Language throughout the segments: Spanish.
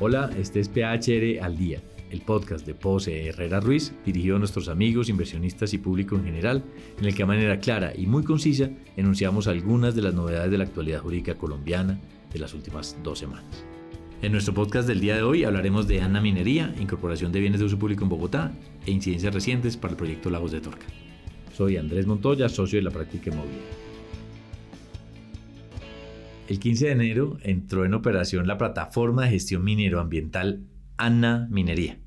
Hola, este es PHR al día, el podcast de Pose Herrera Ruiz, dirigido a nuestros amigos, inversionistas y público en general, en el que de manera clara y muy concisa enunciamos algunas de las novedades de la actualidad jurídica colombiana de las últimas dos semanas. En nuestro podcast del día de hoy hablaremos de ANA Minería, incorporación de bienes de uso público en Bogotá e incidencias recientes para el proyecto Lagos de Torca. Soy Andrés Montoya, socio de la práctica inmobiliaria. El 15 de enero entró en operación la plataforma de gestión minero-ambiental ANA Minería.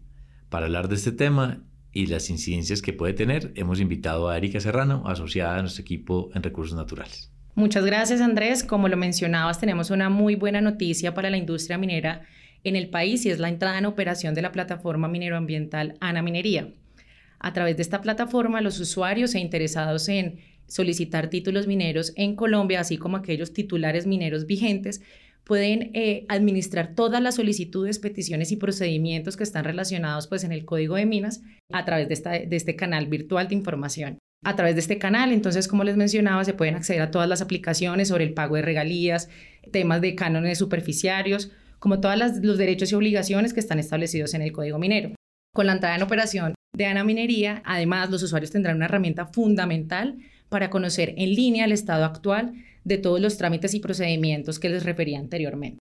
Para hablar de este tema y las incidencias que puede tener, hemos invitado a Erika Serrano, asociada a nuestro equipo en recursos naturales. Muchas gracias Andrés. Como lo mencionabas, tenemos una muy buena noticia para la industria minera en el país y es la entrada en operación de la plataforma mineroambiental ANA Minería. A través de esta plataforma, los usuarios e interesados en solicitar títulos mineros en Colombia, así como aquellos titulares mineros vigentes, pueden eh, administrar todas las solicitudes, peticiones y procedimientos que están relacionados pues, en el código de minas a través de, esta, de este canal virtual de información. A través de este canal, entonces, como les mencionaba, se pueden acceder a todas las aplicaciones sobre el pago de regalías, temas de cánones superficiarios, como todos los derechos y obligaciones que están establecidos en el código minero. Con la entrada en operación de Ana Minería, además, los usuarios tendrán una herramienta fundamental para conocer en línea el estado actual de todos los trámites y procedimientos que les refería anteriormente.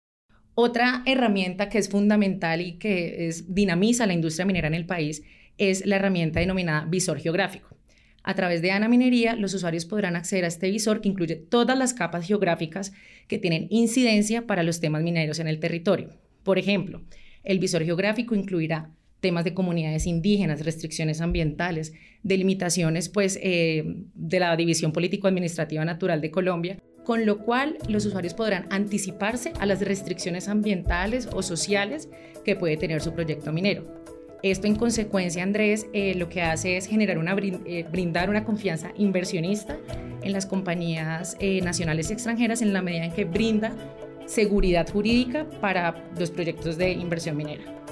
Otra herramienta que es fundamental y que es, dinamiza la industria minera en el país es la herramienta denominada visor geográfico. A través de Ana Minería, los usuarios podrán acceder a este visor que incluye todas las capas geográficas que tienen incidencia para los temas mineros en el territorio. Por ejemplo, el visor geográfico incluirá temas de comunidades indígenas, restricciones ambientales, delimitaciones pues, eh, de la División Político-Administrativa Natural de Colombia, con lo cual los usuarios podrán anticiparse a las restricciones ambientales o sociales que puede tener su proyecto minero. Esto en consecuencia, Andrés, eh, lo que hace es generar una, eh, brindar una confianza inversionista en las compañías nacionales y extranjeras en la medida en que brinda seguridad jurídica para los proyectos de inversión minera.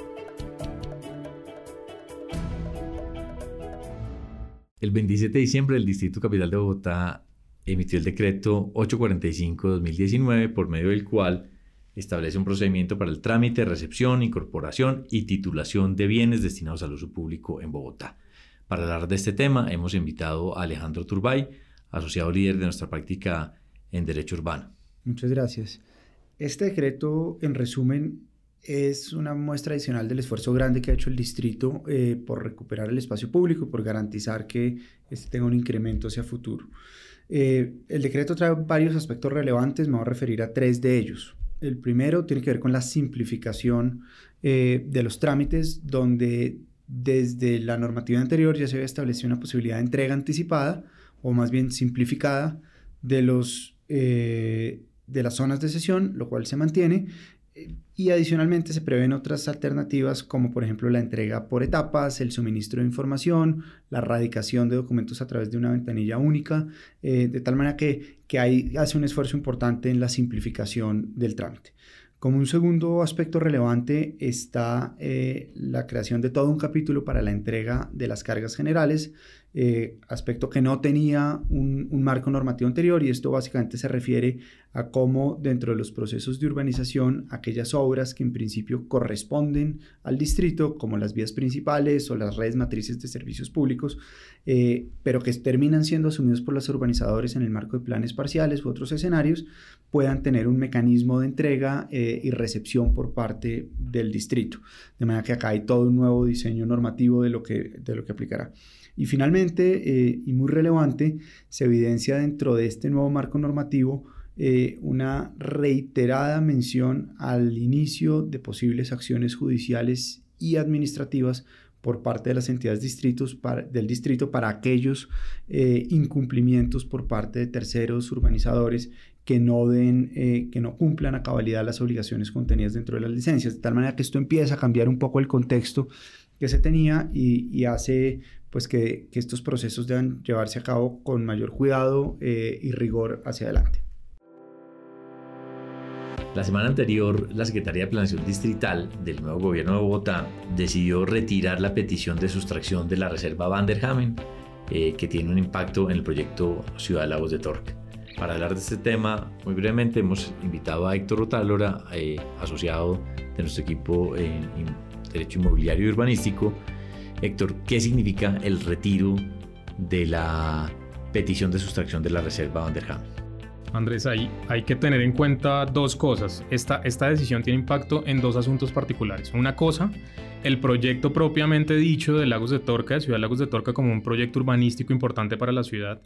El 27 de diciembre, el Distrito Capital de Bogotá emitió el decreto 845-2019, por medio del cual establece un procedimiento para el trámite, recepción, incorporación y titulación de bienes destinados al uso público en Bogotá. Para hablar de este tema, hemos invitado a Alejandro Turbay, asociado líder de nuestra práctica en Derecho Urbano. Muchas gracias. Este decreto, en resumen, es una muestra adicional del esfuerzo grande que ha hecho el distrito eh, por recuperar el espacio público y por garantizar que este tenga un incremento hacia futuro. Eh, el decreto trae varios aspectos relevantes, me voy a referir a tres de ellos. El primero tiene que ver con la simplificación eh, de los trámites, donde desde la normativa anterior ya se había establecido una posibilidad de entrega anticipada, o más bien simplificada, de, los, de las zonas de sesión, lo cual se mantiene, y adicionalmente se prevén otras alternativas como por ejemplo la entrega por etapas, el suministro de información, la radicación de documentos a través de una ventanilla única, eh, de tal manera que, que hace un esfuerzo importante en la simplificación del trámite. Como un segundo aspecto relevante está eh, la creación de todo un capítulo para la entrega de las cargas generales, eh, aspecto que no tenía un, marco normativo anterior y esto básicamente se refiere a cómo dentro de los procesos de urbanización aquellas obras que en principio corresponden al distrito, como las vías principales o las redes matrices de servicios públicos, eh, pero que terminan siendo asumidos por los urbanizadores en el marco de planes parciales u otros escenarios, puedan tener un mecanismo de entrega eh, y recepción por parte del distrito. De manera que acá hay todo un nuevo diseño normativo de lo que, de lo que aplicará. Y finalmente, eh, y muy relevante, se evidencia dentro de este nuevo marco normativo eh, una reiterada mención al inicio de posibles acciones judiciales y administrativas por parte de las entidades distritos del distrito para aquellos eh, incumplimientos por parte de terceros urbanizadores que no den, que no cumplan a cabalidad las obligaciones contenidas dentro de las licencias, de tal manera que esto empieza a cambiar un poco el contexto que se tenía y, hace pues que, estos procesos deban llevarse a cabo con mayor cuidado eh, y rigor hacia adelante. La semana anterior, la Secretaría de Planeación Distrital del nuevo gobierno de Bogotá decidió retirar la petición de sustracción de la reserva Vanderhamen, eh, que tiene un impacto en el proyecto Ciudad Lagos de Torque. para hablar de este tema, muy brevemente hemos invitado a Héctor Otálora, eh, asociado de nuestro equipo en, Derecho Inmobiliario y Urbanístico. Héctor, ¿qué significa el retiro de la petición de sustracción de la Reserva Vanderham? Andrés, ahí hay que tener en cuenta dos cosas. Esta, esta decisión tiene impacto en dos asuntos particulares. Una cosa, el proyecto propiamente dicho de Lagos de Torca, de Ciudad Lagos de Torca, como un proyecto urbanístico importante para la ciudad.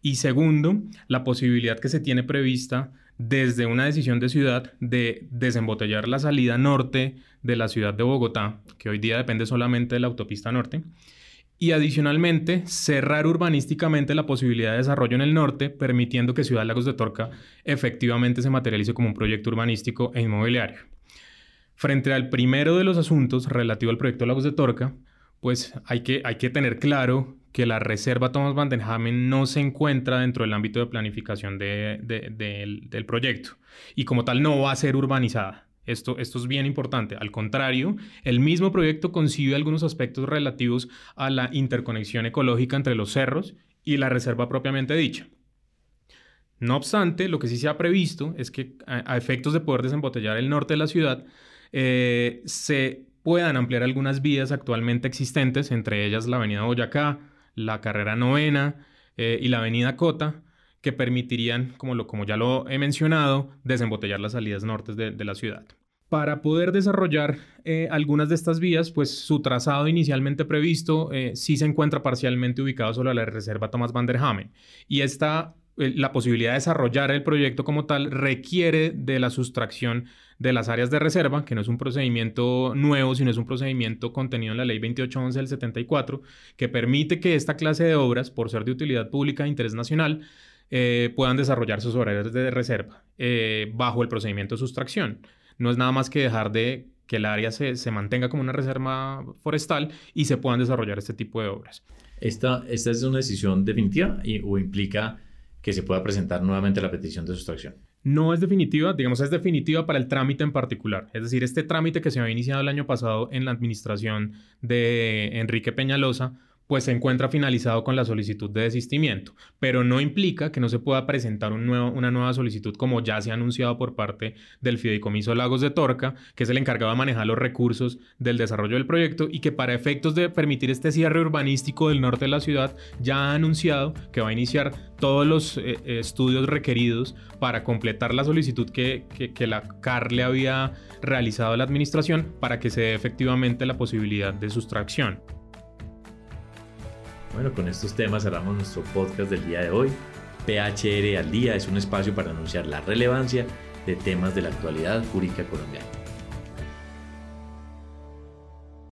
Y segundo, la posibilidad que se tiene prevista desde una decisión de ciudad de desembotellar la salida norte de la ciudad de Bogotá, que hoy día depende solamente de la autopista norte, y adicionalmente cerrar urbanísticamente la posibilidad de desarrollo en el norte, permitiendo que Ciudad Lagos de Torca efectivamente se materialice como un proyecto urbanístico e inmobiliario. Frente al primero de los asuntos relativo al proyecto Lagos de Torca, pues hay que, hay que tener claro que la reserva Thomas Van Hamen no se encuentra dentro del ámbito de planificación del, proyecto y como tal no va a ser urbanizada. Esto, esto es bien importante. Al contrario, el mismo proyecto concibe algunos aspectos relativos a la interconexión ecológica entre los cerros y la reserva propiamente dicha. No obstante, lo que sí se ha previsto es que a, efectos de poder desembotellar el norte de la ciudad, eh, se puedan ampliar algunas vías actualmente existentes, entre ellas la avenida Boyacá, la carrera novena eh, y la avenida Cota, que permitirían, como, ya lo he mencionado, desembotellar las salidas nortes de, la ciudad. Para poder desarrollar eh, algunas de estas vías, pues su trazado inicialmente previsto eh, sí se encuentra parcialmente ubicado sobre la reserva Thomas van der Hamen. Y esta, la posibilidad de desarrollar el proyecto como tal requiere de la sustracción de las áreas de reserva, que no es un procedimiento nuevo, sino es un procedimiento contenido en la ley 2811 del 74, que permite que esta clase de obras, por ser de utilidad pública de interés nacional, eh, puedan desarrollar sus áreas de reserva eh, bajo el procedimiento de sustracción. No es nada más que dejar de que el área se, se, mantenga como una reserva forestal y se puedan desarrollar este tipo de obras. ¿Esta, esta es una decisión definitiva o implica que se pueda presentar nuevamente la petición de sustracción? no es definitiva, digamos, es definitiva para el trámite en particular. Es decir, este trámite que se había iniciado el año pasado en la administración de Enrique Peñalosa pues se encuentra finalizado con la solicitud de desistimiento, pero no implica que no se pueda presentar una nueva solicitud como ya se ha anunciado por parte del Fideicomiso Lagos de Torca, que es el encargado de manejar los recursos del desarrollo del proyecto y que para efectos de permitir este cierre urbanístico del norte de la ciudad ya ha anunciado que va a iniciar todos los eh, eh, estudios requeridos para completar la solicitud que, que la CAR le había realizado a la administración para que se dé efectivamente la posibilidad de sustracción. Bueno, con estos temas cerramos nuestro podcast del día de hoy. PHR al día es un espacio para anunciar la relevancia de temas de la actualidad jurídica colombiana.